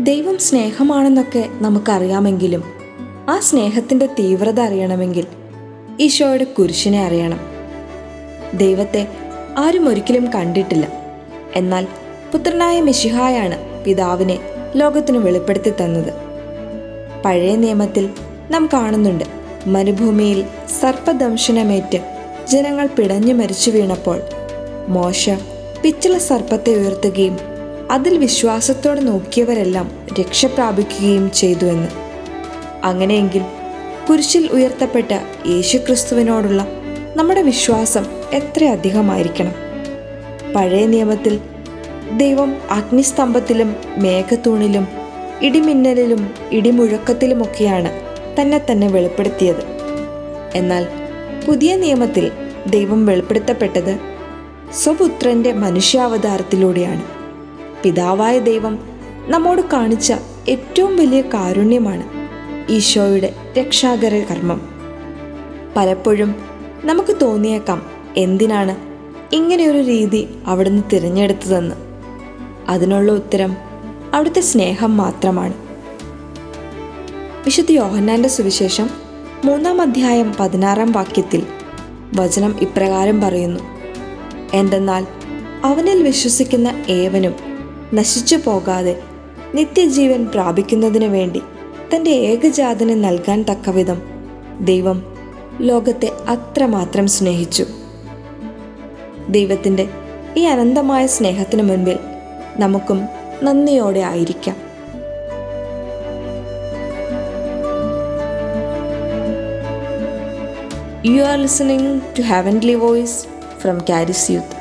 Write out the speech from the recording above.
ദൈവം സ്നേഹമാണെന്നൊക്കെ നമുക്കറിയാമെങ്കിലും ആ സ്നേഹത്തിന്റെ തീവ്രത അറിയണമെങ്കിൽ ഈശോയുടെ കുരിശിനെ അറിയണം. ദൈവത്തെ ആരും ഒരിക്കലും കണ്ടിട്ടില്ല. എന്നാൽ പുത്രനായ മിശിഹായാണ് പിതാവിനെ ലോകത്തിന് വെളിപ്പെടുത്തി തന്നത്. പഴയ നിയമത്തിൽ നാം കാണുന്നുണ്ട് മരുഭൂമിയിൽ സർപ്പദംശനമേറ്റ് ജനങ്ങൾ പിടഞ്ഞു മരിച്ചു വീണപ്പോൾ മോശ പിച്ചള സർപ്പത്തെ ഉയർത്തുകയും അതിൽ വിശ്വാസത്തോടെ നോക്കിയവരെല്ലാം രക്ഷ പ്രാപിക്കുകയും ചെയ്തു എന്ന്. അങ്ങനെയെങ്കിൽ കുരിശിൽ ഉയർത്തപ്പെട്ട യേശുക്രിസ്തുവിനോടുള്ള നമ്മുടെ വിശ്വാസം എത്രയധികമായിരിക്കണം? പഴയ നിയമത്തിൽ ദൈവം അഗ്നിസ്തംഭത്തിലും മേഘത്തൂണിലും ഇടിമിന്നലിലും ഇടിമുഴക്കത്തിലുമൊക്കെയാണ് തന്നെ തന്നെ വെളിപ്പെടുത്തിയത്. എന്നാൽ പുതിയ നിയമത്തിൽ ദൈവം വെളിപ്പെടുത്തപ്പെട്ടത് സ്വപുത്രന്റെ മനുഷ്യാവതാരത്തിലൂടെയാണ്. പിതാവായ ദൈവം നമ്മോട് കാണിച്ച ഏറ്റവും വലിയ കാരുണ്യമാണ് ഈശോയുടെ രക്ഷാകര കർമ്മം. പലപ്പോഴും നമുക്ക് തോന്നിയേക്കാം എന്തിനാണ് ഇങ്ങനെയൊരു രീതി അവിടുന്ന് തിരഞ്ഞെടുത്തതെന്ന്. അതിനുള്ള ഉത്തരം അവിടുത്തെ സ്നേഹം മാത്രമാണ്. വിശുദ്ധ യോഹന്നാന്റെ സുവിശേഷം മൂന്നാം അധ്യായം പതിനാറാം വാക്യത്തിൽ വചനം ഇപ്രകാരം പറയുന്നു. എന്തെന്നാൽ അവനിൽ വിശ്വസിക്കുന്ന ഏവനും നശിച്ചു പോകാതെ നിത്യജീവൻ പ്രാപിക്കുന്നതിനു വേണ്ടി തന്റെ ഏകജാതനെ നൽകാൻ തക്കവിധം ദൈവം ലോകത്തെ അത്രമാത്രം സ്നേഹിച്ചു ദൈവത്തിന്റെ ഈ അനന്തമായ സ്നേഹത്തിന് മുൻപിൽ നമുക്കും നന്ദിയോടെ ആയിരിക്കാം you are listening to heavenly voice from Charis Youth.